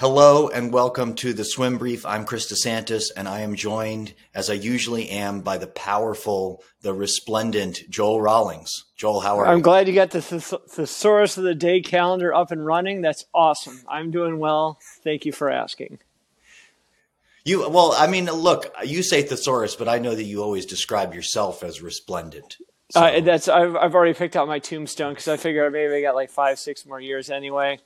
Hello and welcome to the Swim Brief. I'm Chris DeSantis, and I am joined, as I usually am, by the powerful, the resplendent Joel Rawlings. Joel, how are I'm you? glad you got the thesaurus of the day calendar up and running. That's awesome. I'm doing well. Thank you for asking. You well, I mean, look, you say thesaurus, but I know that you always describe yourself as resplendent. So, Uh, that's I've, I've already picked out my tombstone because I figure maybe I got like five, six more years anyway.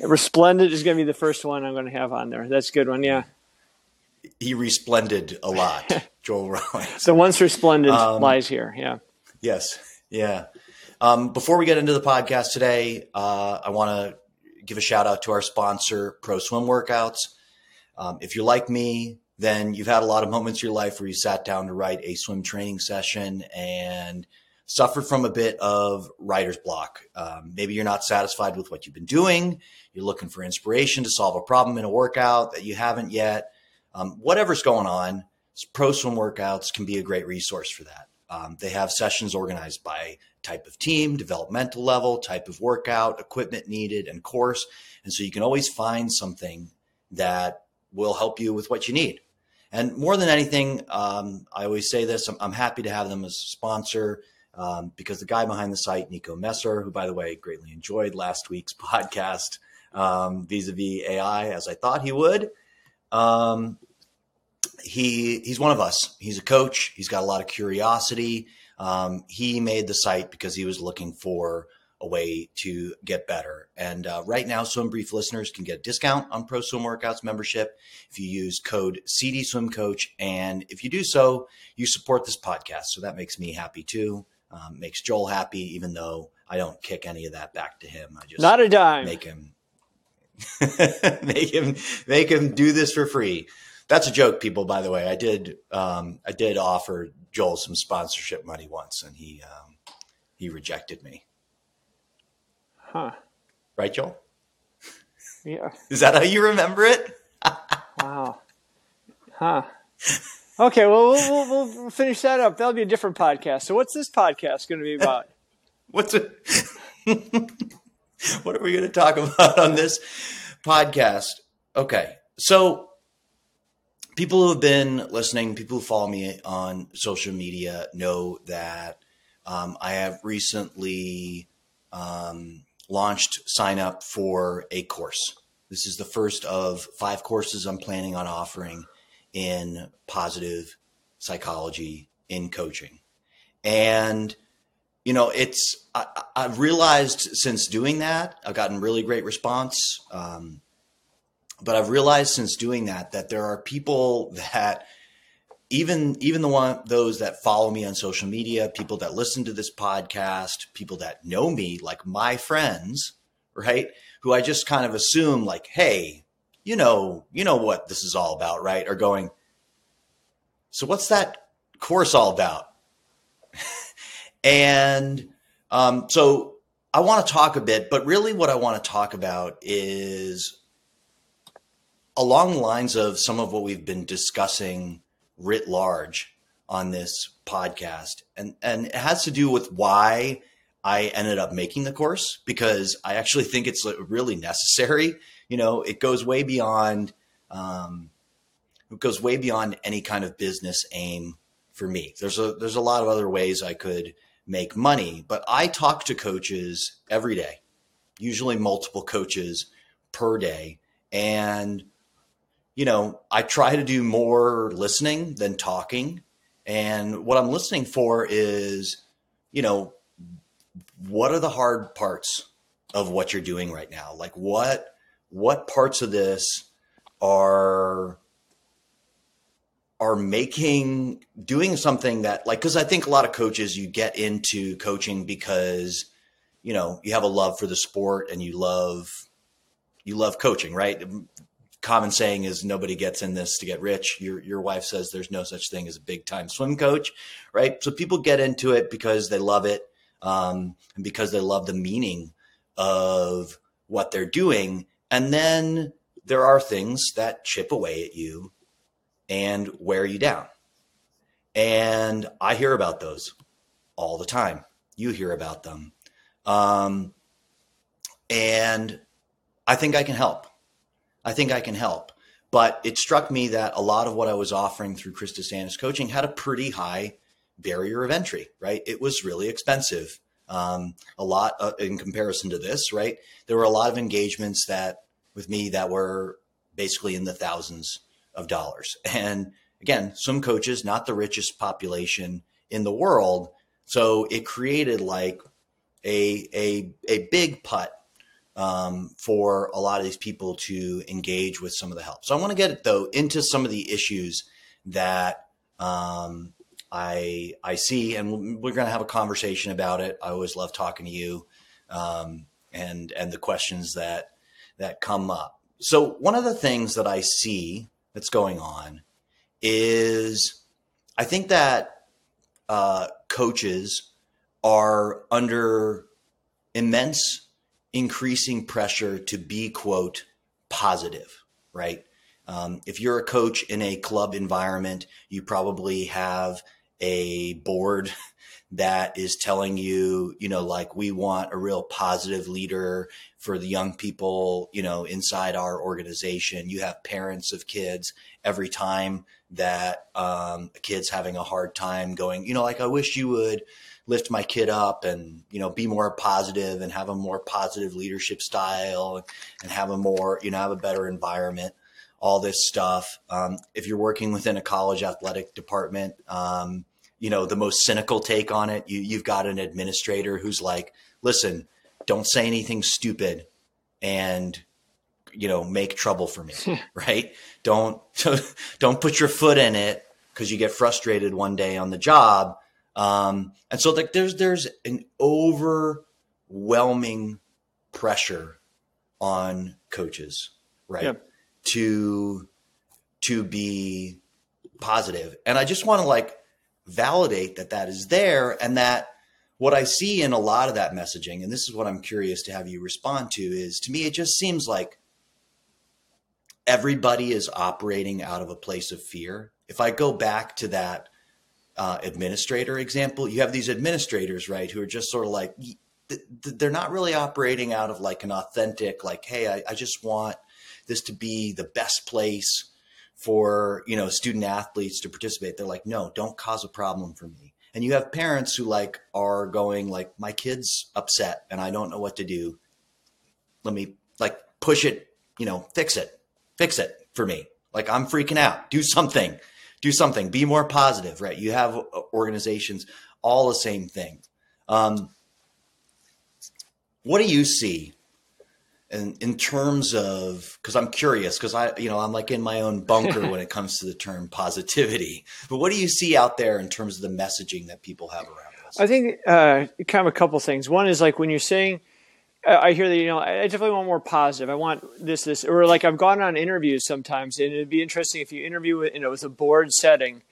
Resplendent is going to be the first one I'm going to have on there. That's a good one. Yeah. he resplended a lot, Joel Rawlings. So once resplendent Um, lies here. Yeah. Yes. Yeah. Um, before we get into the podcast today, uh, I want to give a shout out to our sponsor, Pro Swim Workouts. Um, if you're like me, then you've had a lot of moments in your life where you sat down to write a swim training session and suffered from a bit of writer's block. Um, maybe you're not satisfied with what you've been doing. You're looking for inspiration to solve a problem in a workout that you haven't yet. Um, whatever's going on, Pro Swim Workouts can be a great resource for that. Um, they have sessions organized by type of team, developmental level, type of workout, equipment needed, and course. And so you can always find something that will help you with what you need. And more than anything, um, I always say this I'm, I'm, happy to have them as a sponsor um, because the guy behind the site, Nico Messer, who, by the way, greatly enjoyed last week's podcast vis a vis AI, as I thought he would. Um, he he's one of us. He's a coach. He's got a lot of curiosity. Um, he made the site because he was looking for a way to get better. And uh, right now, Swim Brief listeners can get a discount on Pro Swim Workouts membership if you use code CD Swim Coach. And if you do so, you support this podcast. So that makes me happy too. Um, makes Joel happy, even though I don't kick any of that back to him. I just not a dime. Make him make him make him do this for free. That's a joke, people. By the way, I did um, I did offer Joel some sponsorship money once, and he um, he rejected me. Huh? Right, Joel? Yeah. Is that how you remember it? wow. Huh. Okay, well, we'll, we'll, we'll finish that up. That'll be a different podcast. So, what's this podcast going to be about? What's it? what are we going to talk about on this podcast? Okay, so people who have been listening, people who follow me on social media know that um, I have recently um, launched sign up for a course. This is the first of five courses I'm planning on offering in positive psychology in coaching. And, you know, it's, I, have realized since doing that, I've gotten really great response. Um, but I've realized since doing that that there are people that even even the one those that follow me on social media, people that listen to this podcast, people that know me, like my friends, right? Who I just kind of assume like, hey, you know, you know what this is all about, right? Are going, so what's that course all about? and um, so I want to talk a bit, but really what I want to talk about is along the lines of some of what we've been discussing writ large on this podcast. And, and it has to do with why I ended up making the course because I actually think it's really necessary. You know, it goes way beyond, um, it goes way beyond any kind of business aim for me. There's a, there's a lot of other ways I could make money, but I talk to coaches every day, usually multiple coaches per day. And you know, I try to do more listening than talking. And what I'm listening for is, you know, what are the hard parts of what you're doing right now? Like what what parts of this are are making doing something that like cuz I think a lot of coaches you get into coaching because you know, you have a love for the sport and you love you love coaching, right? common saying is nobody gets in this to get rich. Your your wife says there's no such thing as a big time swim coach, right? So people get into it because they love it um, and because they love the meaning of what they're doing. And then there are things that chip away at you and wear you down. And I hear about those all the time. You hear about them. Um, and I think I can help. I think I can help. But it struck me that a lot of what I was offering through Chris DeSantis coaching had a pretty high barrier of entry, right? It was really expensive. Um, a lot uh, in comparison to this, right? There were a lot of engagements that with me that were basically in the thousands of dollars. And again, some coaches, not the richest population in the world. So it created like a, a, a big putt um, for a lot of these people to engage with some of the help. So I want to get though into some of the issues that um, I I see, and we're going to have a conversation about it. I always love talking to you, um, and and the questions that that come up. So one of the things that I see that's going on is I think that uh, coaches are under immense increasing pressure to be quote positive right um, if you're a coach in a club environment you probably have a board that is telling you you know like we want a real positive leader for the young people you know inside our organization. You have parents of kids every time that um, a kid's having a hard time going you know like i wish you would lift my kid up and you know be more positive and have a more positive leadership style and have a more you know have a better environment all this stuff um, if you're working within a college athletic department um, you know the most cynical take on it you, you've got an administrator who's like listen don't say anything stupid and you know make trouble for me right don't don't put your foot in it because you get frustrated one day on the job um, and so like there's there's an overwhelming pressure on coaches, right? Yeah. To to be. And I just want to like validate that that is there and that what I see in a lot of that messaging, and this is what I'm curious to have you respond to, is to me, it just seems like everybody is operating out of a place of fear. If I go back to that uh, administrator example, you have these administrators, right, who are just sort of like, they're not really operating out of like an authentic, like, hey, I, I just want this to be the best place for, you know, student athletes to participate. They're like, no, don't cause a problem for me. And you have parents who like are going like, my kid's upset and I don't know what to do. Let me like push it, you know, fix it, fix it for me. Like I'm freaking out. Do something do something, be more positive, right? You have organizations, all the same thing. Um, what do you see in, in terms of, cause I'm curious, cause I, you know, I'm like in my own bunker when it comes to the term positivity, but what do you see out there in terms of the messaging that people have around this? I think, uh, kind of a couple things. One is like when you're saying, I hear that you know I definitely want more positive. I want this this or like I've gone on interviews sometimes, and it'd be interesting if you interview it you know with a board setting,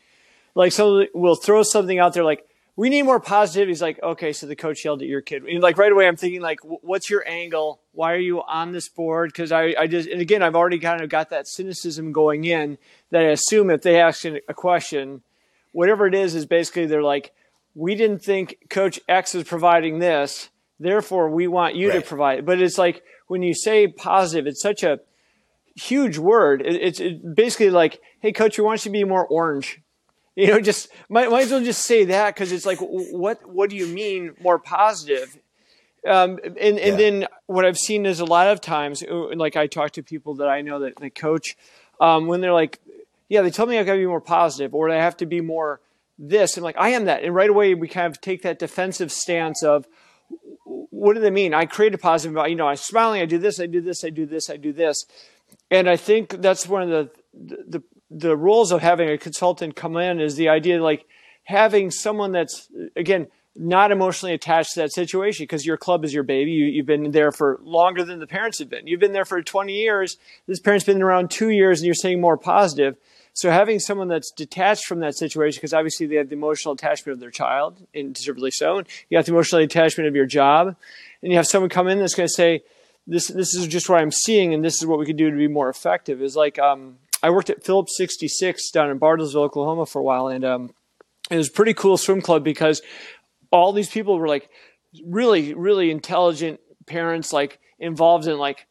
like so we'll throw something out there like we need more positive. He's like, okay, so the coach yelled at your kid. And like right away, I'm thinking like, what's your angle? Why are you on this board? Because I, I just and again, I've already kind of got that cynicism going in that I assume if they ask a question, whatever it is, is basically they're like, we didn't think Coach X is providing this Therefore, we want you right. to provide. But it's like when you say positive, it's such a huge word. It, it's basically like, hey, coach, we want you to be more orange. You know, just might, might as well just say that because it's like, what what do you mean more positive? Um, and and yeah. then what I've seen is a lot of times, uh, like I talk to people that I know that, that coach, um, when they're like, yeah, they tell me I've got to be more positive or I have to be more this. I'm like, I am that. And right away, we kind of take that defensive stance of, what do they mean? I create a positive, you know, I'm smiling, I do this, I do this, I do this, I do this. And I think that's one of the, the, the rules of having a consultant come in is the idea like having someone that's, again, not emotionally attached to that situation because your club is your baby. You, have been there for longer than the parents have been. You've been there for 20 years. This parent's been around two years and you're saying more positive. So having someone that's detached from that situation, because obviously they have the emotional attachment of their child, and deservedly so, and you have the emotional attachment of your job, and you have someone come in that's going to say, "This this is just what I'm seeing, and this is what we could do to be more effective." Is like um, I worked at Phillips 66 down in Bartlesville, Oklahoma, for a while, and um, it was a pretty cool swim club because all these people were like really really intelligent parents, like involved in like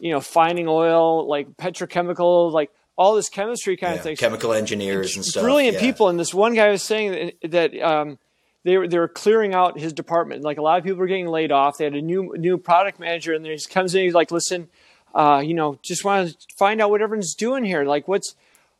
you know, finding oil, like petrochemical, like all this chemistry kind yeah, of things. Chemical engineers and stuff. Brilliant yeah. people. And this one guy was saying that, that um, they were they were clearing out his department. Like a lot of people were getting laid off. They had a new new product manager, and he comes in. He's like, "Listen, uh, you know, just want to find out what everyone's doing here. Like, what's,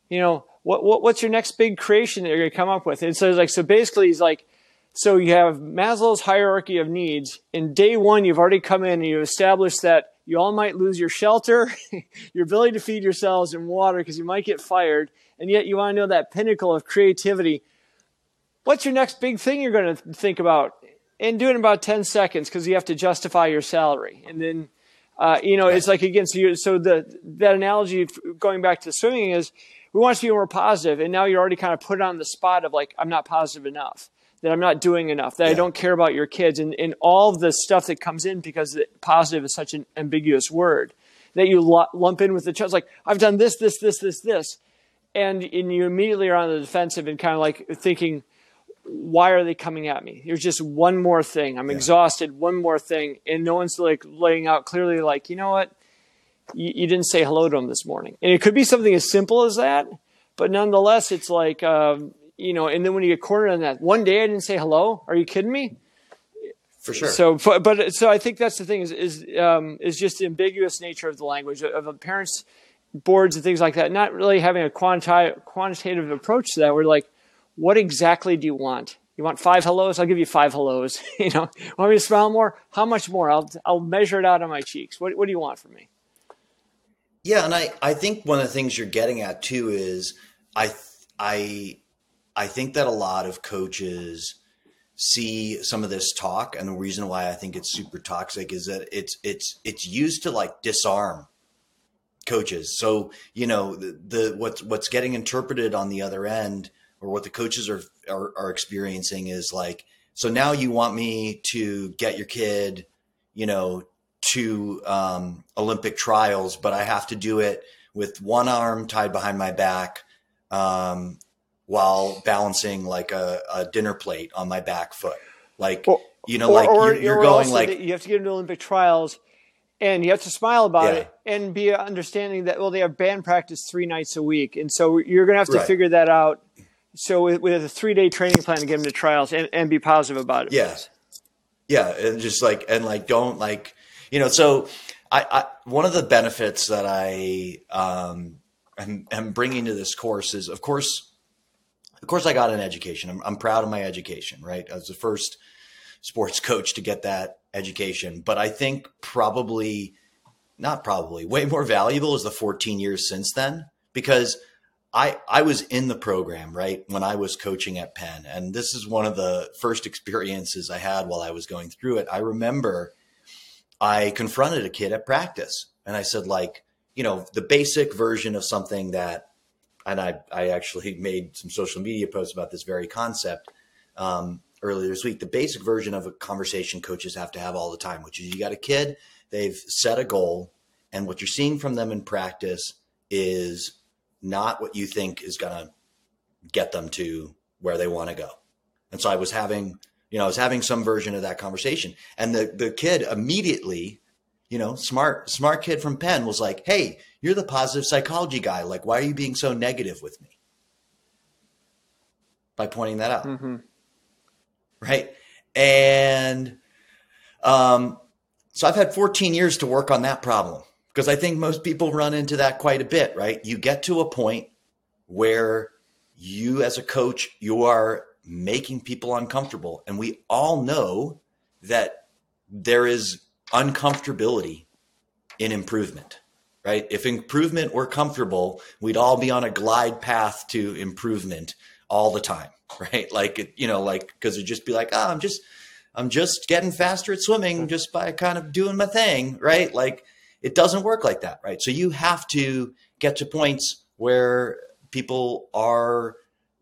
you know, what, what what's your next big creation that you're going to come up with?" And so, like, so basically, he's like, so you have Maslow's hierarchy of needs. In day one, you've already come in and you've established that you all might lose your shelter, your ability to feed yourselves, and water because you might get fired. And yet, you want to know that pinnacle of creativity. What's your next big thing you're going to think about? And do it in about 10 seconds because you have to justify your salary. And then, uh, you know, right. it's like, again, so, you, so the, that analogy going back to swimming is we want to be more positive, And now you're already kind of put on the spot of like, I'm not positive enough that I'm not doing enough, that yeah. I don't care about your kids, and, and all the stuff that comes in because positive is such an ambiguous word that you lump in with the child. Like, I've done this, this, this, this, this. And, and you immediately are on the defensive and kind of like thinking, why are they coming at me? There's just one more thing. I'm yeah. exhausted, one more thing. And no one's like laying out clearly, like, you know what? You, you, didn't say hello to them this morning. And it could be something as simple as that. But nonetheless, it's like, um, you know, and then when you get cornered on that, one day I didn't say hello. Are you kidding me? For sure. So, but so I think that's the thing is is um, is just the ambiguous nature of the language of, of parents' boards and things like that. Not really having a quanti- quantitative approach to that. We're like, what exactly do you want? You want five hellos? I'll give you five hellos. you know, want me to smile more? How much more? I'll I'll measure it out on my cheeks. What what do you want from me? Yeah, and I I think one of the things you're getting at too is I I I think that a lot of coaches see some of this talk and the reason why I think it's super toxic is that it's it's it's used to like disarm coaches. So, you know, the, the what's what's getting interpreted on the other end or what the coaches are, are are experiencing is like so now you want me to get your kid, you know, to um, Olympic trials, but I have to do it with one arm tied behind my back, um, while balancing like a, a dinner plate on my back foot. Like, or, you know, like or, you're, you're going like you have to get into Olympic trials and you have to smile about yeah. it and be understanding that, well, they have band practice three nights a week. And so you're going to have to right. figure that out. So with, a three day training plan to get them to trials and, and be positive about it. Yes. Yeah. And just like, and like, don't like, you know, so I, I one of the benefits that I, um, am, am bringing to this course is, of course, of course, I got an education. I'm, I'm proud of my education, right? I was the first sports coach to get that education. But I think probably, not probably, way more valuable is the 14 years since then because I, I was in the program, right, when I was coaching at Penn. And this is one of the first experiences I had while I was going through it. I remember I confronted a kid at practice and I said, like, you know, the basic version of something that and I, I actually made some social media posts about this very concept um, earlier this week. The basic version of a conversation coaches have to have all the time, which is you got a kid, they've set a goal, and what you're seeing from them in practice is not what you think is going to get them to where they want to go. And so I was having, you know, I was having some version of that conversation, and the the kid immediately you know, smart, smart kid from Penn was like, Hey, you're the positive psychology guy. Like, why are you being so negative with me? By pointing that out. Mm-hmm. Right. And, um, so I've had 14 years to work on that problem because I think most people run into that quite a bit, right? You get to a point where you as a coach, you are making people uncomfortable. And we all know that there is uncomfortability in improvement, right? If improvement were comfortable, we'd all be on a glide path to improvement all the time, right? Like, you know, like, cause it'd just be like, oh, I'm just, I'm just getting faster at swimming mm. just by kind of doing my thing, right? Like, it doesn't work like that, right? So you have to get to points where people are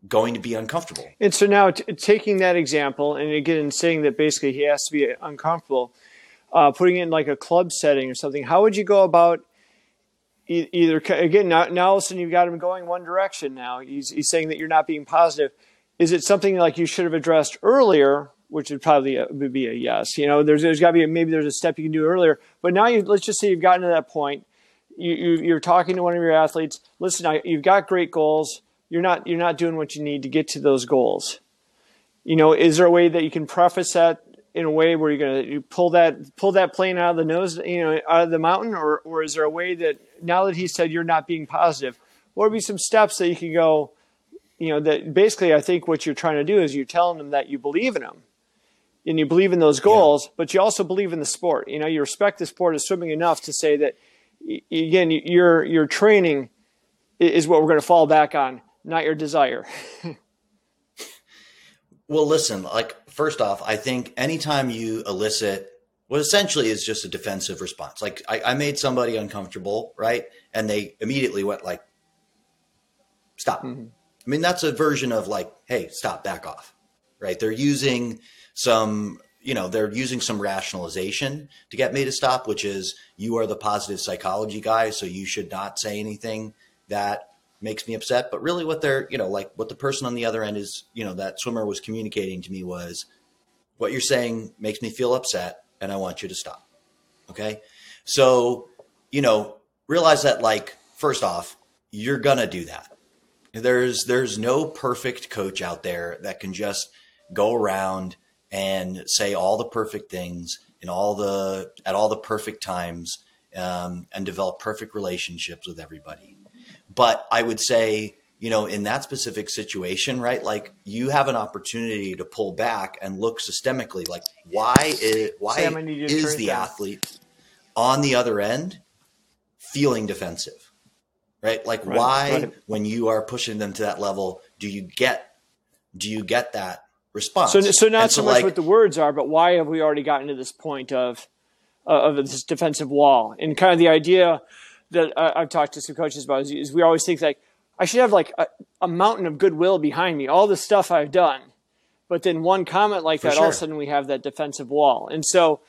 going to be uncomfortable. And so now, t- taking that example, and again, saying that basically he has to be uncomfortable, uh, putting it in like a club setting or something, how would you go about either again now, now all of a sudden you've got him going one direction now. He's, he's saying that you're not being positive. Is it something like you should have addressed earlier which would probably uh, be a yes. You know, there's there's got to be a, maybe there's a step you can do earlier. But now you let's just say you've gotten to that point. You, you you're talking to one of your athletes. Listen, I, you've got great goals. You're not you're not doing what you need to get to those goals. You know, is there a way that you can preface that in a way where you're to you pull that pull that plane out of the nose, you know, out of the mountain, or or is there a way that now that he said you're not being positive, what would be some steps that you can go? You know, that basically I think what you're trying to do is you're telling them that you believe in them and you believe in those goals, yeah. but you also believe in the sport. You know, you respect the sport of swimming enough to say that again, your your training is what we're going to fall back on, not your desire. well, listen, like first off, I think anytime you elicit what essentially is just a defensive response, like I, I made somebody uncomfortable, right, and they immediately went like, "Stop." Mm-hmm. I mean, that's a version of like, "Hey, stop, back off." Right? They're using some you know they're using some rationalization to get me to stop which is you are the positive psychology guy so you should not say anything that makes me upset. But really what they're you know like what the person on the other end is you know that swimmer was communicating to me was what you're saying makes me feel upset and i want you to stop. Okay? So you know realize that like first off you're gonna do that. There's there's no perfect coach out there that can just go around and say all the perfect things in all the at all the perfect times um, and develop perfect relationships with everybody. But I would say, you know, in that specific situation, right? Like you have an opportunity to pull back and look systemically, like why is why Sam, is the athlete on the other end feeling defensive, right? Like right, why, right. when you are pushing them to that level, do you get do you get that response. So, so not so, so much like, what the words are, but why have we already gotten to this point of uh, of this defensive wall? And kind of the idea that uh, I've talked to some coaches about is, is, we always think like I should have like a, a, mountain of goodwill behind me, all the stuff I've done, but then one comment like that, sure. all of a sudden we have that defensive wall, and so.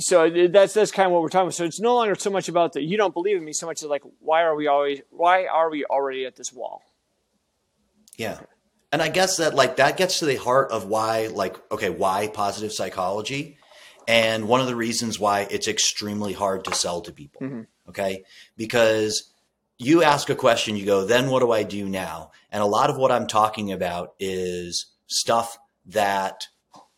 So that's that's kind of what we're talking about. So it's no longer so much about that you don't believe in me, so much as like why are we always why are we already at this wall? Yeah. Okay and I guess that like that gets to the heart of why like okay why positive psychology, and one of the reasons why it's extremely hard to sell to people. Mm-hmm. Okay, because you ask a question, you go, then what do I do now? And a lot of what I'm talking about is stuff that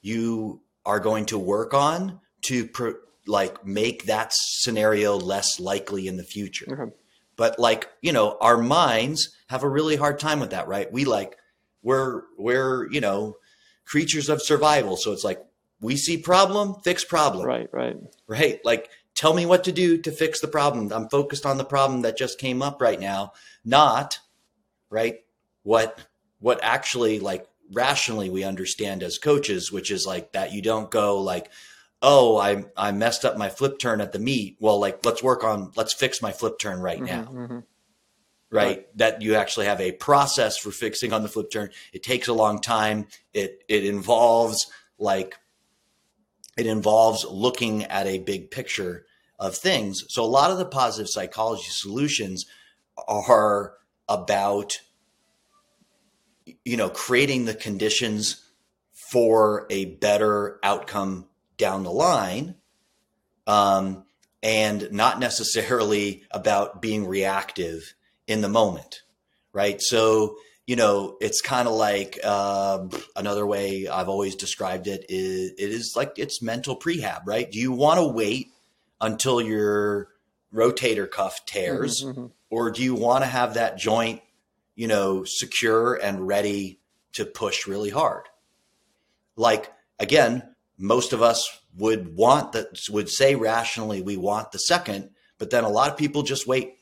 you are going to work on to pr- like make that scenario less likely in the future. Mm-hmm. But like, you know, our minds have a really hard time with that, right? We like we're we're you know creatures of survival. So it's like we see problem, fix problem. Right, right, right. Like tell me what to do to fix the problem. I'm focused on the problem that just came up right now, not right what what actually like rationally we understand as coaches, which is like that you don't go like, oh, I I messed up my flip turn at the meet. Well, like let's work on let's fix my flip turn right mm-hmm, now. Mm-hmm right? right? That you actually have a process for fixing on the flip turn. It takes a long time. It it involves like it involves looking at a big picture of things. So a lot of the positive psychology solutions are about you know creating the conditions for a better outcome down the line um, and not necessarily about being reactive in the moment, right? So, you know, it's kind of like uh, another way I've always described it is it is like it's mental prehab, right? Do you want to wait until your rotator cuff tears, mm-hmm, mm-hmm. or do you want to have that joint, you know, secure and ready to push really hard? Like again, most of us would want that would say rationally we want the second, but then a lot of people just wait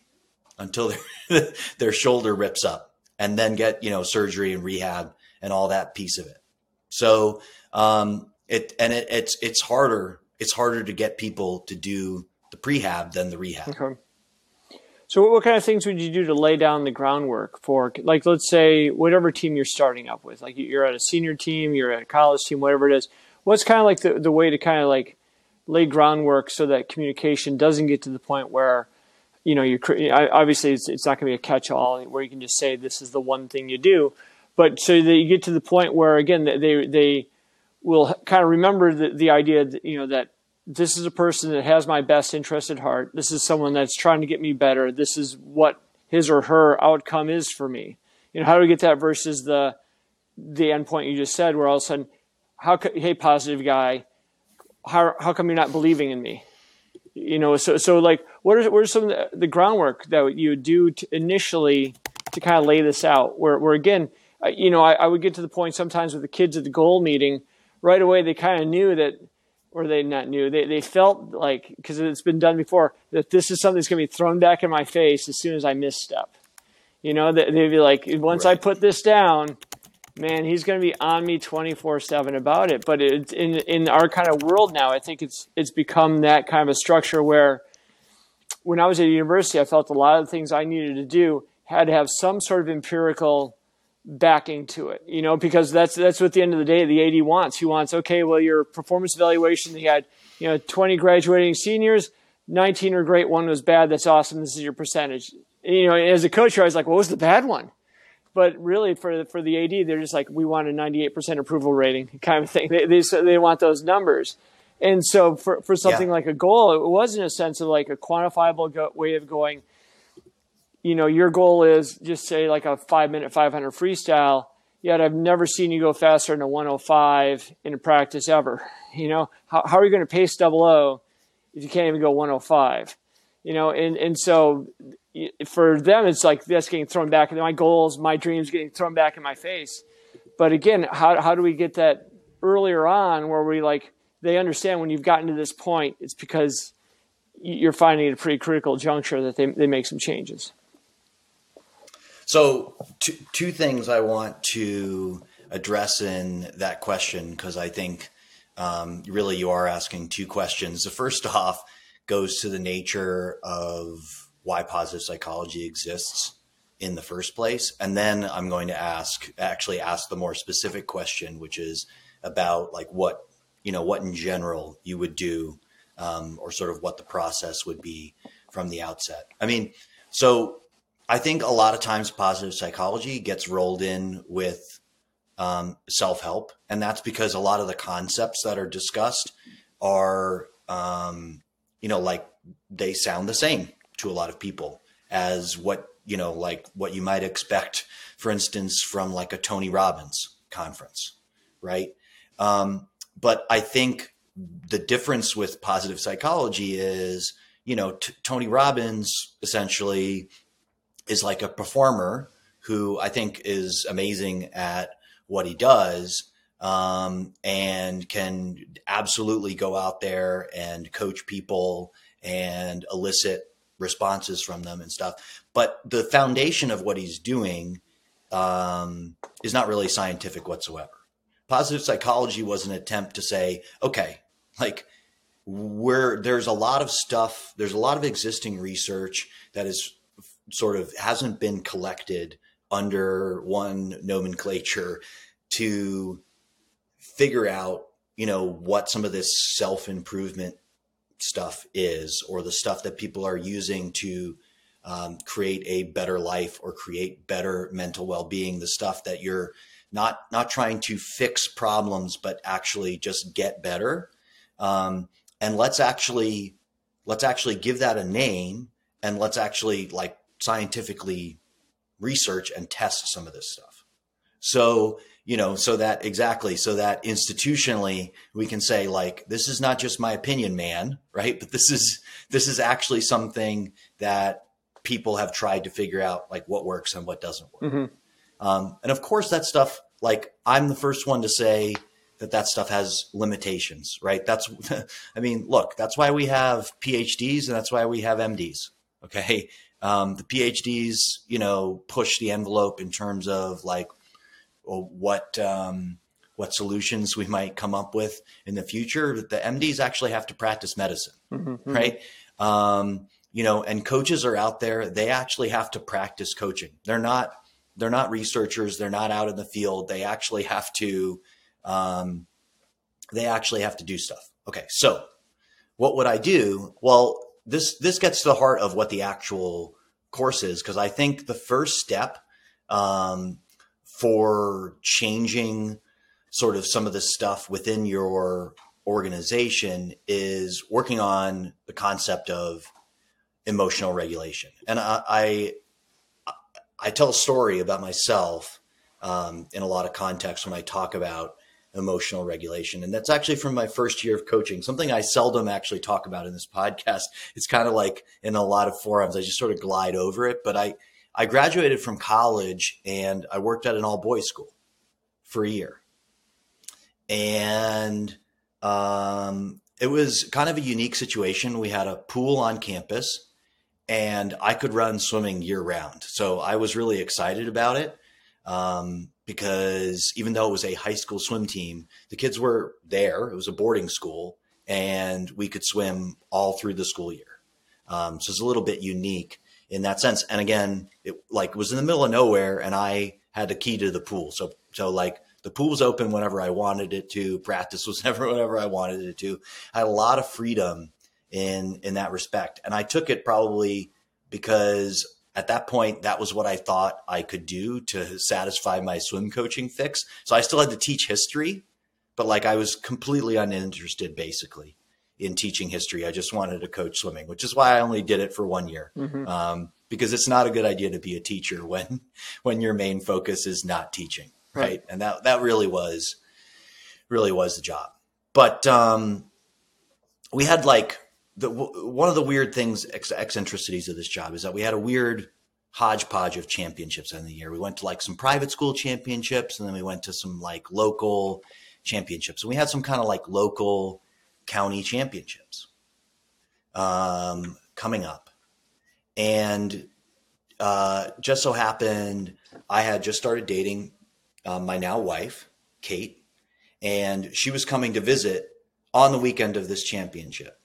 until their, shoulder rips up and then get, you know, surgery and rehab and all that piece of it. So, um, it, and it, it's, it's harder, it's harder to get people to do the prehab than the rehab. Okay. So, what kind of things would you do to lay down the groundwork for, like, let's say, whatever team you're starting up with? Like, you're at a senior team, you're at a college team, whatever it is. What's kind of like the, the way to kind of like lay groundwork so that communication doesn't get to the point where you know, you're obviously it's, it's not going to be a catch-all where you can just say this is the one thing you do, but so that you get to the point where again they they will kind of remember the, the idea that, you know, that this is a person that has my best interest at heart. This is someone that's trying to get me better. This is what his or her outcome is for me. You know, how do we get that versus the the endpoint you just said, where all of a sudden, how hey positive guy, how how come you're not believing in me? You know, so so like, what are what are some of the, the groundwork that you do to initially to kind of lay this out? Where where again, you know, I, I would get to the point sometimes with the kids at the goal meeting, right away they kind of knew that or they not knew they, they felt like because it's been done before that this is something that's going to be thrown back in my face as soon as i misstep you know they'd be like once right. i put this down man he's going to be on me 24 7 about it but it's in in our kind of world now i think it's it's become that kind of a structure where when i was at university i felt a lot of things i needed to do had to have some sort of empirical backing to it, you know, because that's that's what the end of the day the AD wants. He wants, okay, well, your performance evaluation, he had, you know, 20 graduating seniors, 19 are great, one was bad. That's awesome. This is your percentage. You know, as a coach, I was like, what was the bad one? But really, for for the AD, they're just like, we want a 98% approval rating, kind of thing. They they, they want those numbers. And so, for for something yeah. like a goal, it was in a sense of like a quantifiable go- way of going you know, your goal is just say like a five minute 500 freestyle. Yet I've never seen you go faster than a 105 in a practice ever. You know, how, how are you going to pace double O if you can't even go 105? You know, and, and so for them, it's like that's getting thrown back. My goals, my dreams getting thrown back in my face. But again, how, how do we get that earlier on where we like, they understand when you've gotten to this point, it's because you're finding a pretty critical juncture that they, they make some changes. So, two, two things I want to address in that question because I think um, really you are asking two questions. The first off goes to the nature of why positive psychology exists in the first place, and then I'm going to ask actually ask the more specific question, which is about like what you know what in general you would do, um, or sort of what the process would be from the outset. I mean, so I think a lot of times positive psychology gets rolled in with um, self help, and that's because a lot of the concepts that are discussed are, um, you know, like they sound the same to a lot of people as what you know, like what you might expect, for instance, from like a Tony Robbins conference, right? Um, but I think the difference with positive psychology is, you know, t- Tony Robbins essentially is like a performer who I think is amazing at what he does um, and can absolutely go out there and coach people and elicit responses from them and stuff. But the foundation of what he's doing um, is not really scientific whatsoever. Positive psychology was an attempt to say, okay, like where there's a lot of stuff, there's a lot of existing research that is sort of hasn't been collected under one nomenclature to figure out, you know, what some of this self improvement stuff is, or the stuff that people are using to um, create a better life or create better mental well being. The stuff that you're not not trying to fix problems, but actually just get better. Um, and let's actually let's actually give that a name, and let's actually like scientifically research and test some of this stuff. So, you know, so that exactly, so that institutionally we can say like, this is not just my opinion, man, right? But this is, this is actually something that people have tried to figure out like what works and what doesn't work. Mm-hmm. Um, and of course that stuff, like I'm the first one to say that that stuff has limitations, right? That's, I mean, look, that's why we have PhDs and that's why we have MDs. Okay. Um, the PhDs, you know, push the envelope in terms of like what um, what solutions we might come up with in the future. The MDs actually have to practice medicine, mm-hmm. mm-hmm. right? Um, you know, and coaches are out there. They actually have to practice coaching. They're not they're not researchers. They're not out in the field. They actually have to um, they actually have to do stuff. Okay, so what would I do? Well, this this gets to the heart of what the actual course is because I think the first step um, for changing sort of some of the stuff within your organization is working on the concept of emotional regulation. And I, I, I tell a story about myself um, in a lot of context when I talk about emotional regulation. And that's actually from my first year of coaching, something I seldom actually talk about in this podcast. It's kind of like in a lot of forums, I just sort of glide over it. But I, I graduated from college and I worked at an all boys school for a year. And um, it was kind of a unique situation. We had a pool on campus and I could run swimming year round. So I was really excited about it um, because even though it was a high school swim team, the kids were there. It was a boarding school and we could swim all through the school year. Um, so it's a little bit unique in that sense. And again, it like was in the middle of nowhere and I had the key to the pool. So, so like the pool was open whenever I wanted it to. Practice was never whenever I wanted it to. I had a lot of freedom in in that respect, and I took it probably because at that point that was what I thought I could do to satisfy my swim coaching fix. So I still had to teach history, but like I was completely uninterested basically in teaching history. I just wanted to coach swimming, which is why I only did it for one year. Mm-hmm. Um, because it's not a good idea to be a teacher when when your main focus is not teaching right? right? And that that really was really was the job. But um, we had like the one of the weird things eccentricities of this job is that we had a weird hodgepodge of championships in the year. We went to like some private school championships, and then we went to some like local championships, and we had some kind of like local county championships um, coming up, and uh, just so happened I had just started dating um, my now wife, Kate, and she was coming to visit on the weekend of this championship.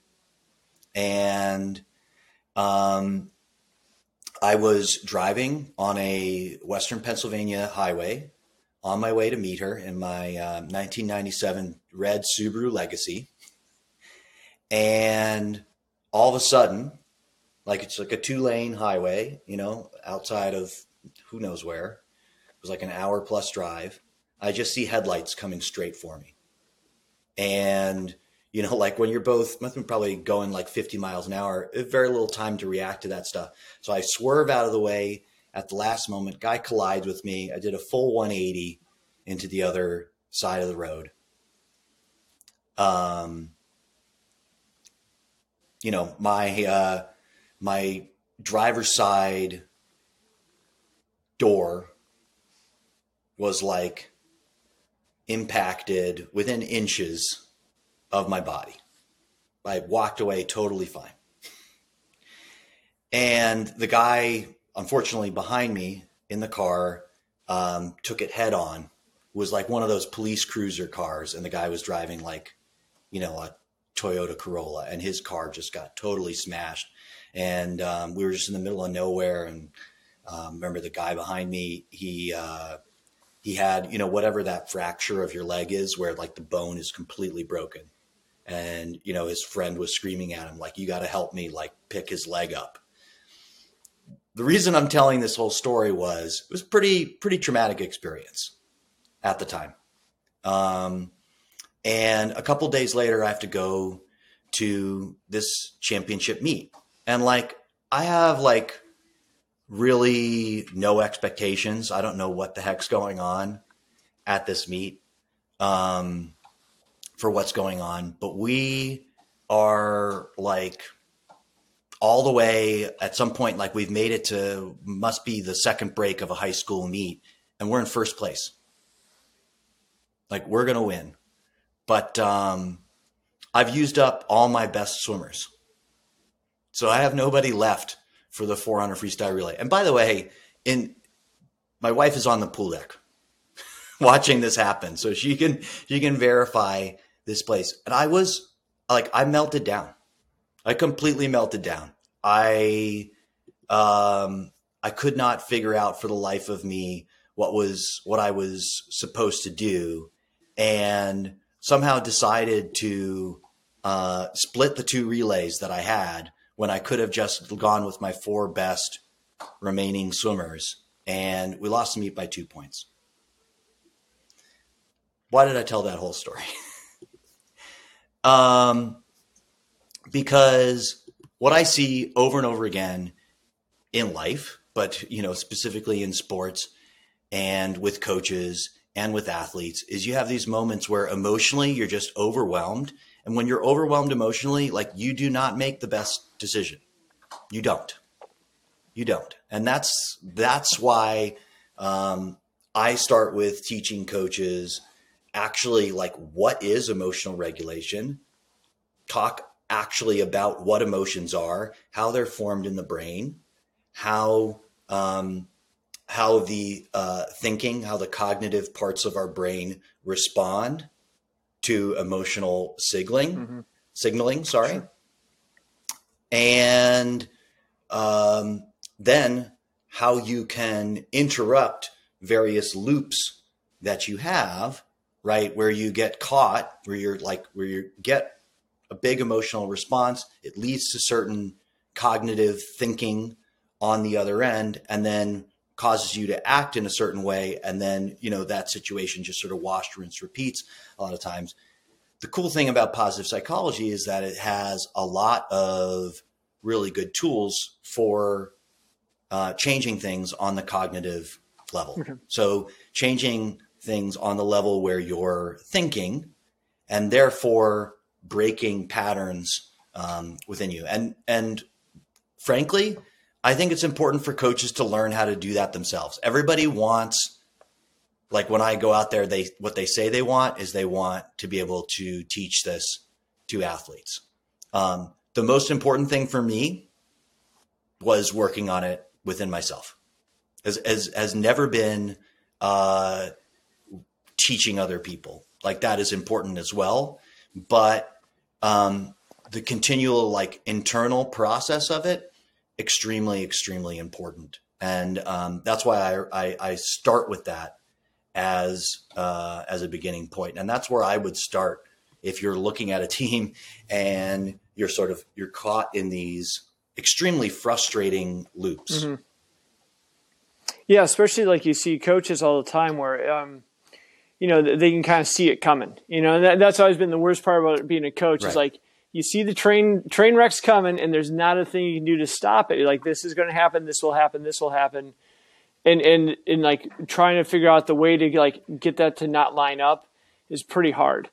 And um, I was driving on a Western Pennsylvania highway on my way to meet her in my uh, 1997 red Subaru Legacy. And all of a sudden, like it's like a two lane highway, you know, outside of who knows where It was like an hour plus drive. I just see headlights coming straight for me. And, you know, like when you're both probably going like 50 miles an hour, very little time to react to that stuff. So I swerve out of the way at the last moment. Guy collides with me. I did a full 180 into the other side of the road. Um, you know, my, uh, my driver's side door was like impacted within inches of my body. I walked away totally fine. And the guy, unfortunately, behind me in the car um, took it head on. It was like one of those police cruiser cars, and the guy was driving like, you know, a Toyota Corolla, and his car just got totally smashed. And um, we were just in the middle of nowhere. And um, remember, the guy behind me, he uh, he had, you know, whatever that fracture of your leg is where like the bone is completely broken. And, you know, his friend was screaming at him, like, you got to help me, like, pick his leg up. The reason I'm telling this whole story was it was pretty, pretty traumatic experience at the time. Um, and a couple days later, I have to go to this championship meet. And like, I have like really no expectations. I don't know what the heck's going on at this meet um, for what's going on, but we are like all the way at some point, like we've made it to must be the second break of a high school meet, and we're in first place. Like we're gonna win, but um, I've used up all my best swimmers, so I have nobody left for the 400 freestyle relay. And by the way, in my wife is on the pool deck watching this happen, so she can she can verify this place. And I was like, I melted down. I completely melted down. I um I could not figure out for the life of me what was what I was supposed to do, and somehow decided to uh, split the two relays that I had when I could have just gone with my four best remaining swimmers. And we lost the meet by two points. Why did I tell that whole story? um, because what I see over and over again in life, but you know specifically in sports and with coaches and with athletes, is you have these moments where emotionally you're just overwhelmed, and when you're overwhelmed emotionally, like you do not make the best decision. You don't. You don't, and that's that's why um, I start with teaching coaches actually like what is emotional regulation talk actually about what emotions are, how they're formed in the brain, how um, how the uh, thinking, how the cognitive parts of our brain respond to emotional signaling, mm-hmm. signaling. Sorry, sure. and um, then how you can interrupt various loops that you have, right? Where you get caught, where you're like, where you get a big emotional response. It leads to certain cognitive thinking on the other end, and then causes you to act in a certain way. And then, you know, that situation just sort of washed, rinse, repeats a lot of times. The cool thing about positive psychology is that it has a lot of really good tools for uh, changing things on the cognitive level. Okay. So, changing things on the level where you're thinking, and therefore breaking patterns um, within you. And and frankly, I think it's important for coaches to learn how to do that themselves. Everybody wants like when I go out there, they what they say they want is they want to be able to teach this to athletes. Um, the most important thing for me was working on it within myself. Has has, has never been uh, teaching other people. Like that is important as well, but um, the continual like internal process of it extremely extremely important and um, that's why I, I, I start with that as uh, as a beginning point and that's where i would start if you're looking at a team and you're sort of you're caught in these extremely frustrating loops mm-hmm. yeah especially like you see coaches all the time where um, you know, they can kind of see it coming. You know, that, that's always been the worst part about being a coach right. is like you see the train train wrecks coming, and there's not a thing you can do to stop it. You're like, this is going to happen. This will happen. This will happen. And and and like trying to figure out the way to like get that to not line up is pretty hard.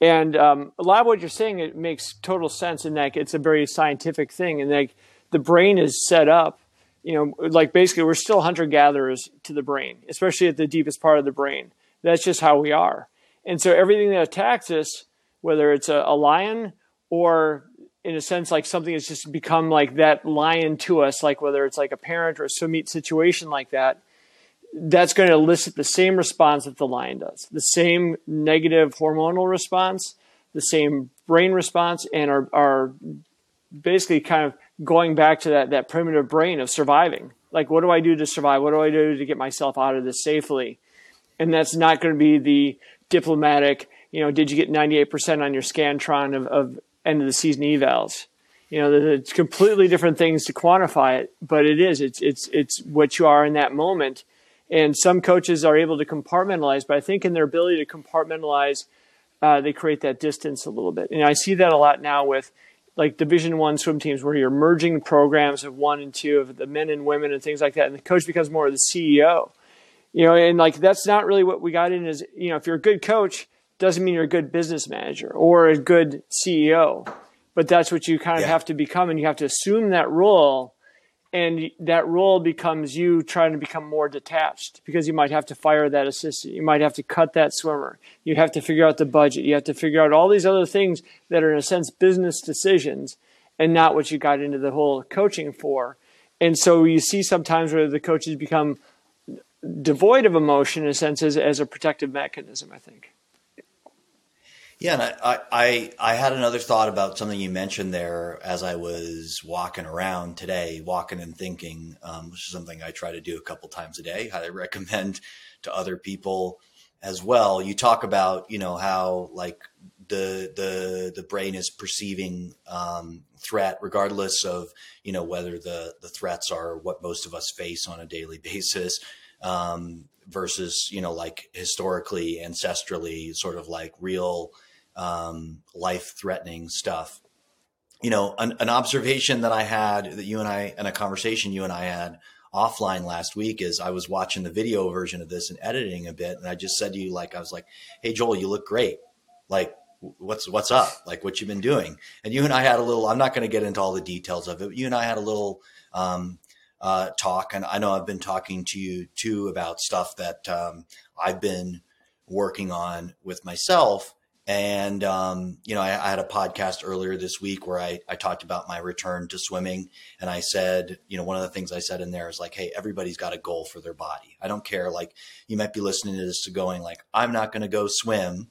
And um, a lot of what you're saying it makes total sense in that it's a very scientific thing, and like the brain is set up. You know, like basically we're still hunter gatherers to the brain, especially at the deepest part of the brain that's just how we are. And so everything that attacks us, whether it's a, a lion or in a sense like something that's just become like that lion to us, like whether it's like a parent or a swim meet situation like that, that's going to elicit the same response that the lion does, the same negative hormonal response, the same brain response, and are, are basically kind of going back to that, that primitive brain of surviving. Like, what do I do to survive? What do I do to get myself out of this safely? and that's not going to be the diplomatic. You know, did you get 98% on your Scantron of, of end of the season evals? You know, it's completely different things to quantify it, but it is. It's it's it's what you are in that moment. And some coaches are able to compartmentalize, but I think in their ability to compartmentalize, uh, they create that distance a little bit. And I see that a lot now with like Division One swim teams, where you're merging programs of one and two of the men and women and things like that, and the coach becomes more of the CEO you know, and like that's not really what we got in is, you know, if you're a good coach, doesn't mean you're a good business manager or a good CEO, but that's what you kind of yeah. have to become and you have to assume that role and that role becomes you trying to become more detached because you might have to fire that assistant you might have to cut that swimmer you have to figure out the budget you have to figure out all these other things that are in a sense business decisions and not what you got into the whole coaching for and so you see sometimes where the coaches become devoid of emotion in a sense as, as a protective mechanism, I think. Yeah, and I, I I had another thought about something you mentioned there as I was walking around today, walking and thinking, um, which is something I try to do a couple times a day. I recommend to other people as well. You talk about you know how like the the the brain is perceiving um, threat, regardless of you know whether the the threats are what most of us face on a daily basis um, versus you know like historically ancestrally sort of like real um, life threatening stuff. You know an, an, observation that i had that you and i and a conversation you and i had offline last week is i was watching the video version of this and editing a bit and i just said to you like i was like hey joel you look great. Like what's what's up? Like what you've been doing? And you and i had a little i'm not going to get into all the details of it you and i had a little um, uh, talk and i know i've been talking to you too about stuff that um, i've been working on with myself and um, you know I, I, had a podcast earlier this week where I, I talked about my return to swimming. And i said you know one of the things i said in there is like hey everybody's got a goal for their body. I don't care like you might be listening to this to going like i'm not going to go swim.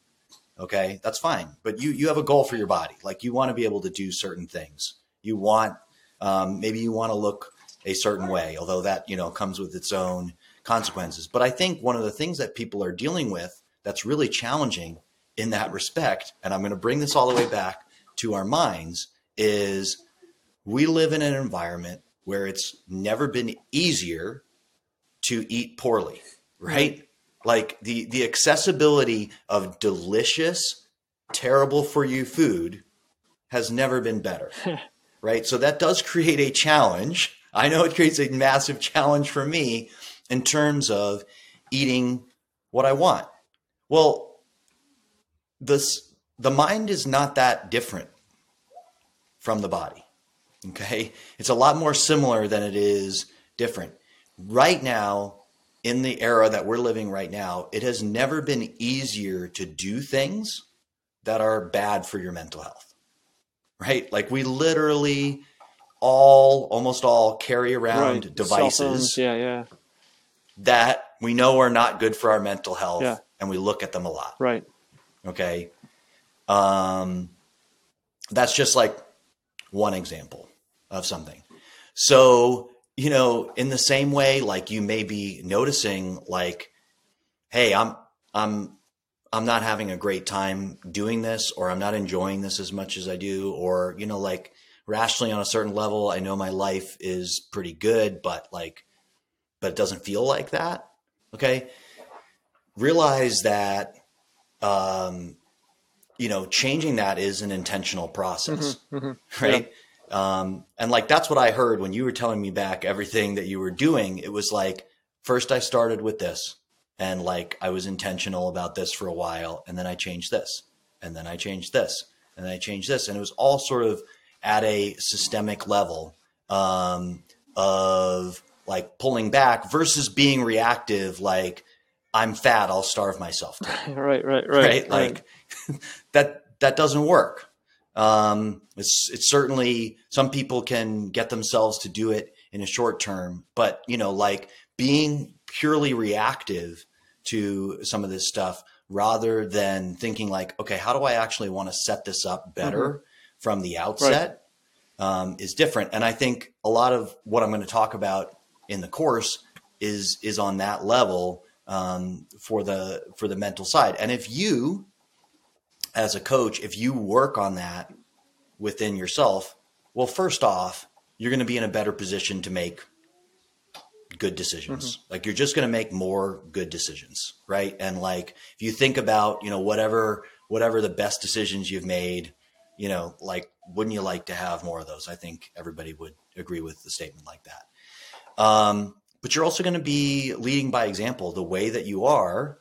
Okay? That's fine. But you you have a goal for your body. Like you want to be able to do certain things. You want um, maybe you want to look a certain way although that you know comes with its own consequences. But i think one of the things that people are dealing with that's really challenging in that respect and i'm going to bring this all the way back to our minds is we live in an environment where it's never been easier to eat poorly right like the the accessibility of delicious, terrible for you food has never been better. right? So that does create a challenge. I know it creates a massive challenge for me in terms of eating what I want. Well, this the mind is not that different from the body. Okay? It's a lot more similar than it is different. Right now, in the era that we're living right now, it has never been easier to do things that are bad for your mental health. Right? Like we literally all almost all carry around right. devices yeah, yeah. that we know are not good for our mental health yeah. and we look at them a lot. Right. Okay. Um that's just like one example of something. So you know, in the same way, like you may be noticing, like, hey, I'm, I'm, I'm not having a great time doing this, or I'm not enjoying this as much as I do, or, you know, like rationally on a certain level, I know my life is pretty good, but like, but it doesn't feel like that. Okay. Realize that, um, you know, changing that is an intentional process, mm-hmm, mm-hmm. right? Yeah um, and like that's what I heard when you were telling me back everything that you were doing. It was like first I started with this, and like I was intentional about this for a while, and then I changed this, and then I changed this, and then I changed this, and it was all sort of at a systemic level um, of like pulling back versus being reactive, like I'm fat, I'll starve myself. right, right, right, right. Like right. that that doesn't work. Um, it's it's certainly some people can get themselves to do it in a short term, but you know, like being purely reactive to some of this stuff rather than thinking like, okay, how do I actually want to set this up better mm-hmm. from the outset right. um, is different. And I think a lot of what I'm going to talk about in the course is is on that level um, for the for the mental side. And if you as a coach, if you work on that within yourself, well, first off, you're going to be in a better position to make good decisions. Mm-hmm. Like you're just going to make more good decisions, right? And like if you think about, you know, whatever whatever the best decisions you've made, you know, like wouldn't you like to have more of those? I think everybody would agree with the statement like that. Um, but you're also going to be leading by example. The way that you are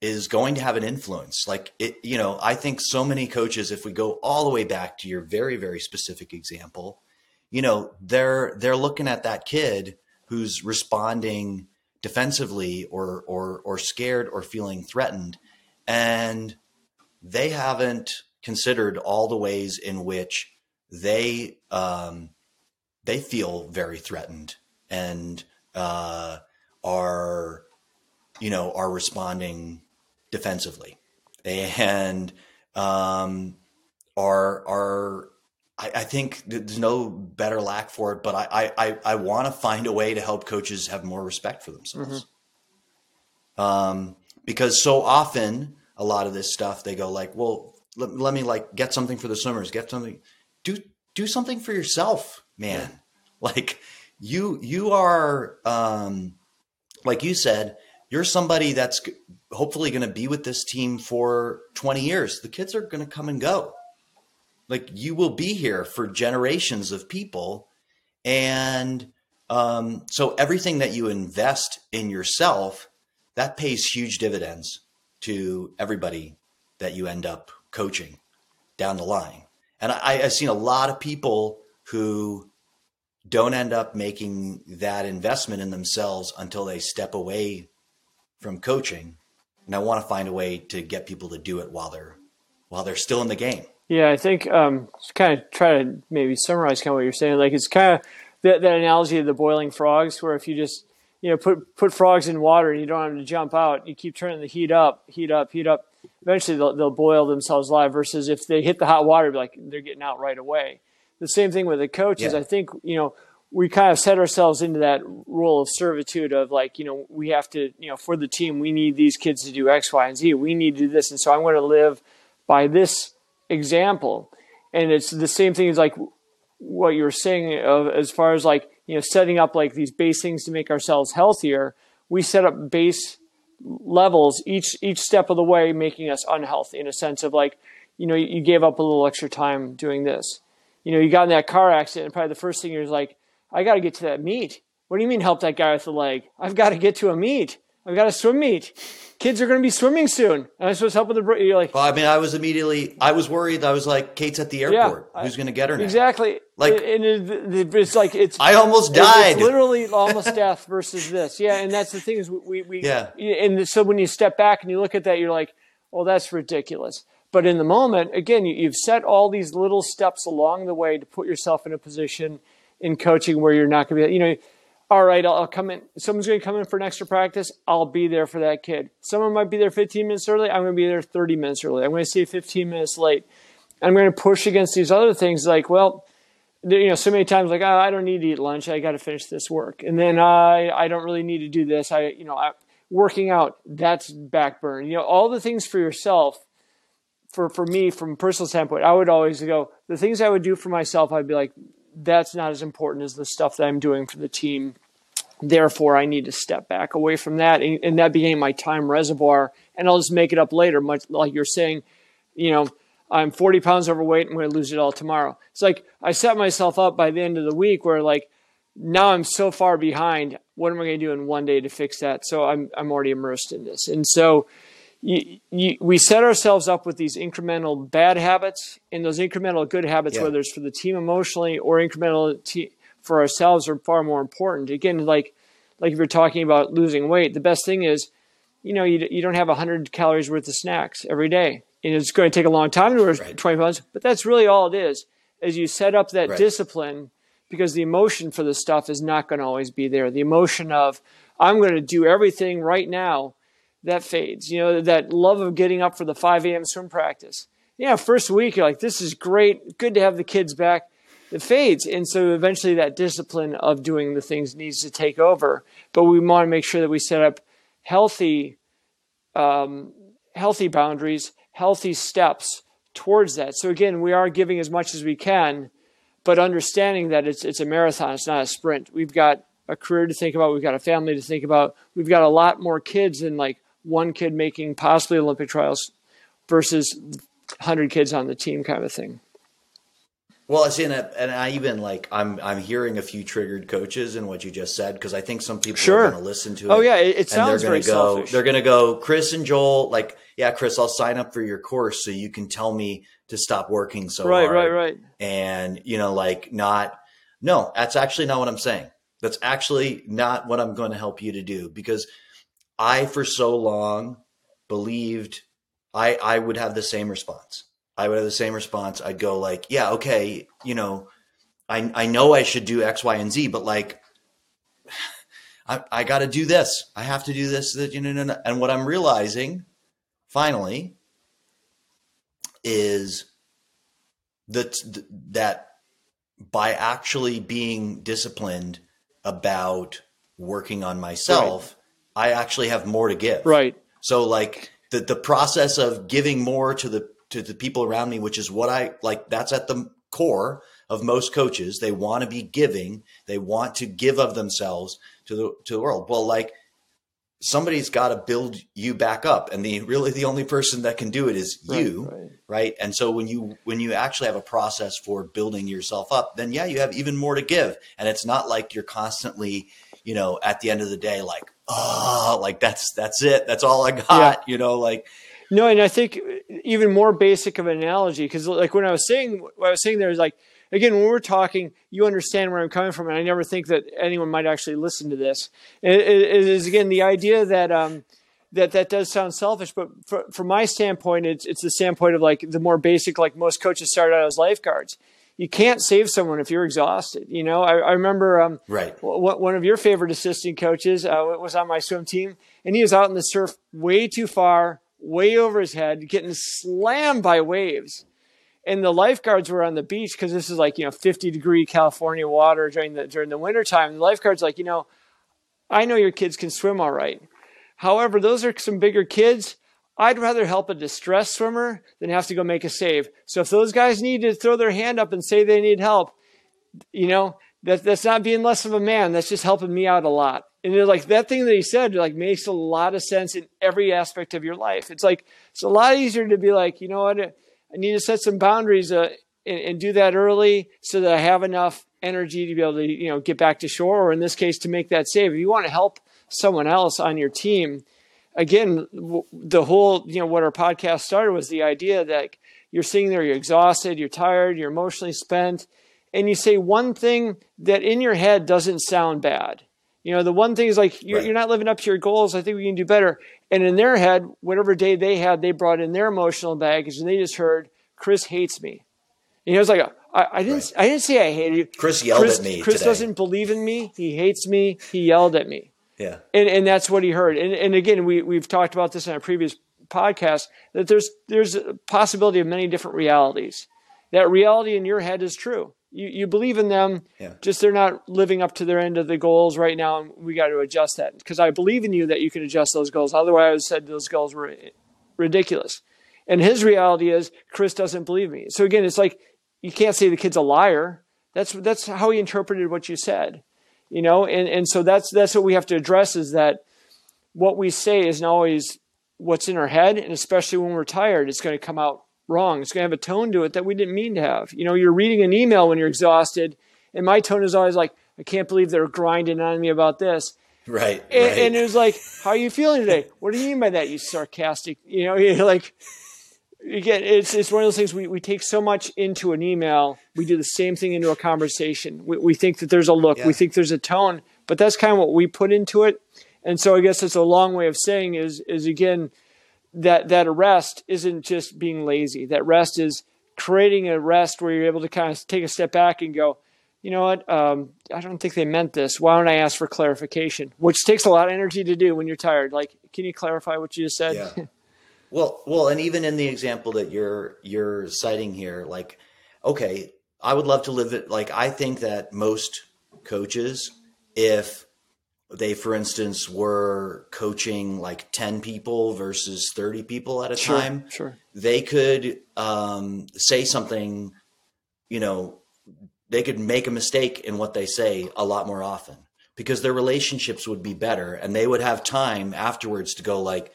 is going to have an influence. Like it, you know, I think so many coaches, if we go all the way back to your very, very specific example, you know, they're they're looking at that kid who's responding defensively or or or scared or feeling threatened, and they haven't considered all the ways in which they um, they feel very threatened and uh, are you know are responding defensively, and um, are are I, I, think there's no better lack for it. But I I, I want to find a way to help coaches have more respect for themselves, mm-hmm. um, because so often a lot of this stuff they go like, well, let, let, me like get something for the swimmers, get something, do do something for yourself, man. Yeah. Like you you are um, like you said, you're somebody that's hopefully going to be with this team for 20 years. The kids are going to come and go. Like you will be here for generations of people. And um, so everything that you invest in yourself, that pays huge dividends to everybody that you end up coaching down the line. And I, I've seen a lot of people who don't end up making that investment in themselves until they step away from coaching. And I want to find a way to get people to do it while they're while they're still in the game. Yeah, I think um, kind of try to maybe summarize kind of what you're saying. Like it's kind of that, that analogy of the boiling frogs, where if you just you know put put frogs in water and you don't have to jump out, you keep turning the heat up, heat up, heat up. Eventually, they'll, they'll boil themselves alive. Versus if they hit the hot water, like they're getting out right away. The same thing with the coaches. Yeah. I think you know we kind of set ourselves into that role of servitude of like you know we have to you know for the team we need these kids to do X, Y, and Z. We need to do this, and so I'm going to live by this example. And it's the same thing as like what you were saying of as far as like you know setting up like these base things to make ourselves healthier. We set up base levels each each step of the way, making us unhealthy in a sense of like you know you gave up a little extra time doing this you know, you got in that car accident, and probably the first thing you're like, I got to get to that meet. What do you mean help that guy with the leg? I've got to get to a meet. I've got a swim meet. Kids are going to be swimming soon. And I'm supposed to help with the. You're like, well, I mean, I was immediately, I was worried. I was like, Kate's at the airport. Yeah, Who's going to get her now? Exactly. Like, and it, it's like it's. I almost died. It's literally almost death versus this. Yeah, and that's the thing is we we yeah. And so when you step back and you look at that, you're like, well, that's ridiculous. But in the moment, again, you've set all these little steps along the way to put yourself in a position in coaching where you're not going to be, you know, all right, I'll, I'll come in. Someone's going to come in for an extra practice. I'll be there for that kid. Someone might be there 15 minutes early. I'm going to be there 30 minutes early. I'm going to stay 15 minutes late. I'm going to push against these other things like, well, you know, so many times like, oh, I don't need to eat lunch. I got to finish this work. And then ah, I, I don't really need to do this. I, you know, I, working out, that's backburn. You know, all the things for yourself for for me from a personal standpoint, I would always go the things I would do for myself. I'd be like, that's not as important as the stuff that I'm doing for the team. Therefore, I need to step back away from that, and, and that became my time reservoir. And I'll just make it up later, much like you're saying. You know, I'm 40 pounds overweight. I'm going to lose it all tomorrow. It's like I set myself up by the end of the week where like now I'm so far behind. What am I going to do in one day to fix that? So I'm I'm already immersed in this, and so you, you, we set ourselves up with these incremental bad habits and those incremental good habits, yeah. whether it's for the team emotionally or incremental te- for ourselves, are far more important. Again, like like if you're talking about losing weight, the best thing is, you know, you, you don't have 100 calories worth of snacks every day. And it's going to take a long time to lose right. 20 pounds, but that's really all it is, is you set up that right. discipline because the emotion for the stuff is not going to always be there. The emotion of, I'm going to do everything right now that fades. You know, that love of getting up for the 5 a.m. swim practice. Yeah, first week, you're like, this is great. Good to have the kids back. It fades. And so eventually that discipline of doing the things needs to take over. But we want to make sure that we set up healthy, um, healthy boundaries, healthy steps towards that. So again, we are giving as much as we can, but understanding that it's, it's a marathon, it's not a sprint. We've got a career to think about. We've got a family to think about. We've got a lot more kids than like one kid making possibly Olympic trials versus 100 kids on the team kind of thing. Well, I see, and, and I even like I'm I'm hearing a few triggered coaches in what you just said because I think some people sure. are going to listen to oh, it. Oh yeah, it, it sounds very go, selfish. They're going to go, Chris and Joel, like, yeah, Chris, I'll sign up for your course so you can tell me to stop working so right, hard. Right, right, right. And you know, like, not. No, that's actually not what I'm saying. That's actually not what I'm going to help you to do because I, for so long, believed I, I would have the same response. I would have the same response. I'd go like, yeah, okay, you know, I, I know I should do X, Y, and Z, but like, I, I got to do this. I have to do this. That you know, and what I'm realizing, finally, is that that by actually being disciplined about working on myself. I actually have more to give. Right. So like the the process of giving more to the to the people around me, which is what I like that's at the core of most coaches. They want to be giving, they want to give of themselves to the to the world. Well, like somebody's got to build you back up and the really the only person that can do it is you right, right. right, and so when you when you actually have a process for building yourself up then yeah you have even more to give and it's not like you're constantly you know at the end of the day like oh like that's that's it that's all i got yeah. you know like no and i think even more basic of an analogy because like when i was saying what i was saying there is like again, when we're talking, you understand where I'm coming from, and I never think that anyone might actually listen to this. it, it is again the idea that um, that that does sound selfish, but for, from my standpoint, it's it's the standpoint of like the more basic, like most coaches start out as lifeguards. You can't save someone if you're exhausted. You know, I, I remember um, right. W- one of your favorite assistant coaches uh, was on my swim team, and he was out in the surf way too far, way over his head, getting slammed by waves and the lifeguards were on the beach because this is like you know 50 degree California water during the during the winter time. The lifeguards like you know, I know your kids can swim all right. However, those are some bigger kids. I'd rather help a distressed swimmer than have to go make a save. So if those guys need to throw their hand up and say they need help, you know that that's not being less of a man. That's just helping me out a lot. And it's like that thing that he said like makes a lot of sense in every aspect of your life. It's like it's a lot easier to be like you know what I need to set some boundaries uh, and, and, do that early so that I have enough energy to be able to, you know, get back to shore, or in this case, to make that save. If you want to help someone else on your team, again, the whole, you know, what our podcast started was the idea that you're sitting there, you're exhausted, you're tired, you're emotionally spent, and you say one thing that in your head doesn't sound bad. You know, the one thing is like you're, right. you're, not living up to your goals. I think we can do better. And in their head, whatever day they had, they brought in their emotional baggage, and they just heard Chris hates me. And he was like, I, I didn't, right. I didn't say I hated you. Chris yelled Chris, at me. Chris today. doesn't believe in me. He hates me. He yelled at me. Yeah. And and that's what he heard. And and again, we we've talked about this in a previous podcast that there's there's a possibility of many different realities. That reality in your head is true you, you believe in them. Yeah. Just they're not living up to their end of the goals right now, and we got to adjust that because I believe in you that you can adjust those goals. Otherwise, I would said those goals were ridiculous. And his reality is Chris doesn't believe me. So again, it's like you can't say the kid's a liar. That's that's how he interpreted what you said, you know. And and so that's that's what we have to address is that what we say isn't always what's in our head, and especially when we're tired, it's going to come out wrong. It's going to have a tone to it that we didn't mean to have. You know, you're reading an email when you're exhausted, and my tone is always like, I can't believe they're grinding on me about this. Right. And, right. and it was like, how are you feeling today? What do you mean by that? You sarcastic, you know, you're like, again, it's, it's one of those things we, we take so much into an email. We do the same thing into a conversation. We, we think that there's a look, yeah. we think there's a tone, but that's kind of what we put into it. And so I guess it's a long way of saying is, is again, that that rest isn't just being lazy. That rest is creating a rest where you're able to kind of take a step back and go, you know what? Um, I don't think they meant this. Why don't I ask for clarification? Which takes a lot of energy to do when you're tired. Like, can you clarify what you just said? Yeah. well, well, and even in the example that you're you're citing here, like, okay, I would love to live it. Like, I think that most coaches, if they, for instance, were coaching like 10 people versus 30 people at a sure, time, sure. they could um, say something, you know, they could make a mistake in what they say a lot more often because their relationships would be better and they would have time afterwards to go like,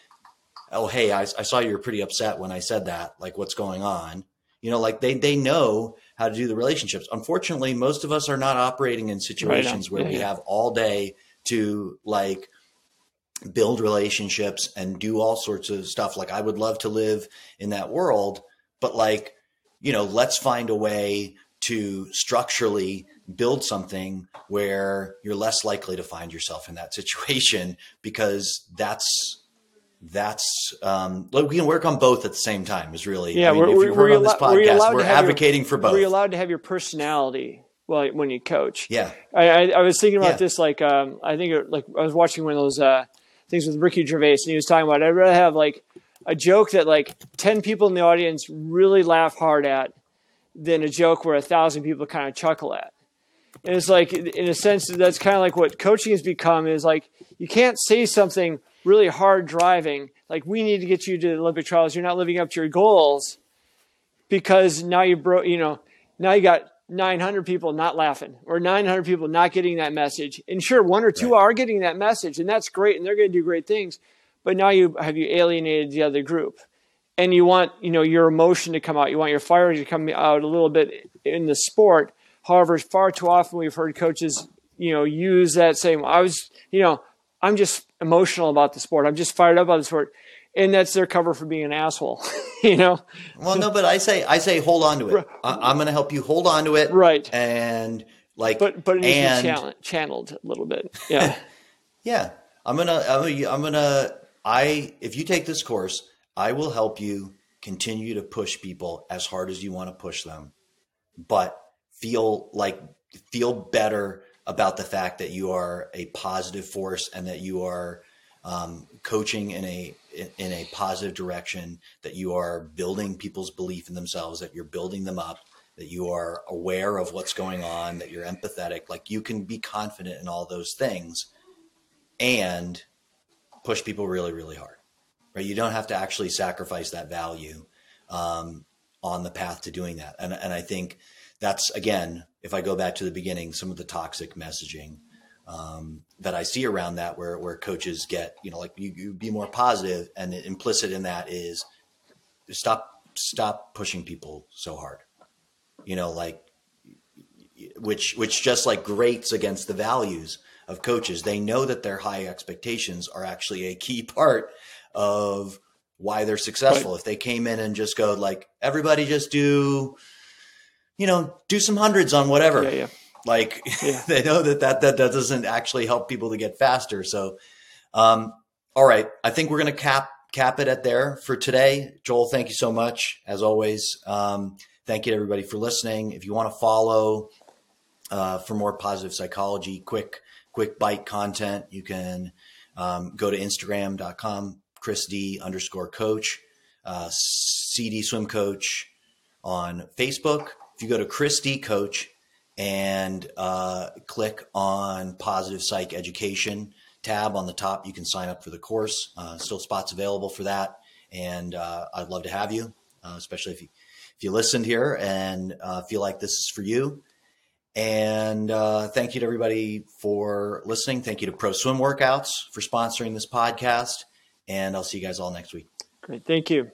oh, hey, I, I saw you were pretty upset when I said that. Like, what's going on? You know, like they, they know how to do the relationships. Unfortunately, most of us are not operating in situations right where yeah, we yeah. have all day to like build relationships and do all sorts of stuff. Like I would love to live in that world, but like, you know, let's find a way to structurally build something where you're less likely to find yourself in that situation because that's that's um, like we can work on both at the same time is really yeah I mean, we're, if you heard on this podcast we're advocating your, for both we're allowed to have your personality well when you coach. Yeah, I, I, I was thinking about yeah. this like um, I think it, like I was watching one of those uh, things with Ricky Gervais, and he was talking about I'd rather have like a joke that like ten people in the audience really laugh hard at than a joke where a thousand people kind of chuckle at. And it's like in a sense that's kind of like what coaching has become is like you can't say something really hard driving like we need to get you to the Olympic trials. You're not living up to your goals because now you broke. You know now you got 900 people not laughing or 900 people not getting that message. And sure, one or two right. are getting that message, and that's great, and they're going to do great things. But now you have you alienated the other group, and you want you know your emotion to come out. You want your fire to come out a little bit in the sport. However, far too often we've heard coaches you know use that same. I was you know I'm just emotional about the sport. I'm just fired up about the sport. And that's their cover for being an asshole you know? Well no but i say i say hold on to it. I, am going to help you hold on to it. Right. And like but but it needs to be channeled a little bit. Yeah. Yeah. I'm gonna i'm i'm gonna i if you take this course i will help you continue to push people as hard as you want to push them but feel like feel better about the fact that you are a positive force and that you are um, coaching in a in a positive direction, that you are building people's belief in themselves, that you're building them up, that you are aware of what's going on, that you're empathetic, like you can be confident in all those things and push people really, really hard. Right? You don't have to actually sacrifice that value um, on the path to doing that. And and I think that's again, if I go back to the beginning, some of the toxic messaging um, that I see around that where, where coaches get, you know, like you, you be more positive and implicit in that is stop, stop pushing people so hard, you know, like, which, which just like grates against the values of coaches. They know that their high expectations are actually a key part of why they're successful. Right. If they came in and just go like, everybody just do, you know, do some hundreds on whatever. Yeah, yeah like yeah. they know that, that that that doesn't actually help people to get faster. So, um, all right, I think we're going to cap cap it at there for today. Joel, thank you so much as always. Um, thank you to everybody for listening. If you want to follow uh, for more positive psychology, quick quick bite content, you can um, go to Instagram.com, Chris D underscore coach, uh, CD swim coach on Facebook. If you go to Chris D coach and uh, click on positive psych education tab on the top. You can sign up for the course. Uh, still spots available for that, and uh, I'd love to have you, uh, especially if you if you listened here and uh, feel like this is for you. And uh, thank you to everybody for listening. Thank you to Pro Swim Workouts for sponsoring this podcast. And I'll see you guys all next week. Great. Thank you.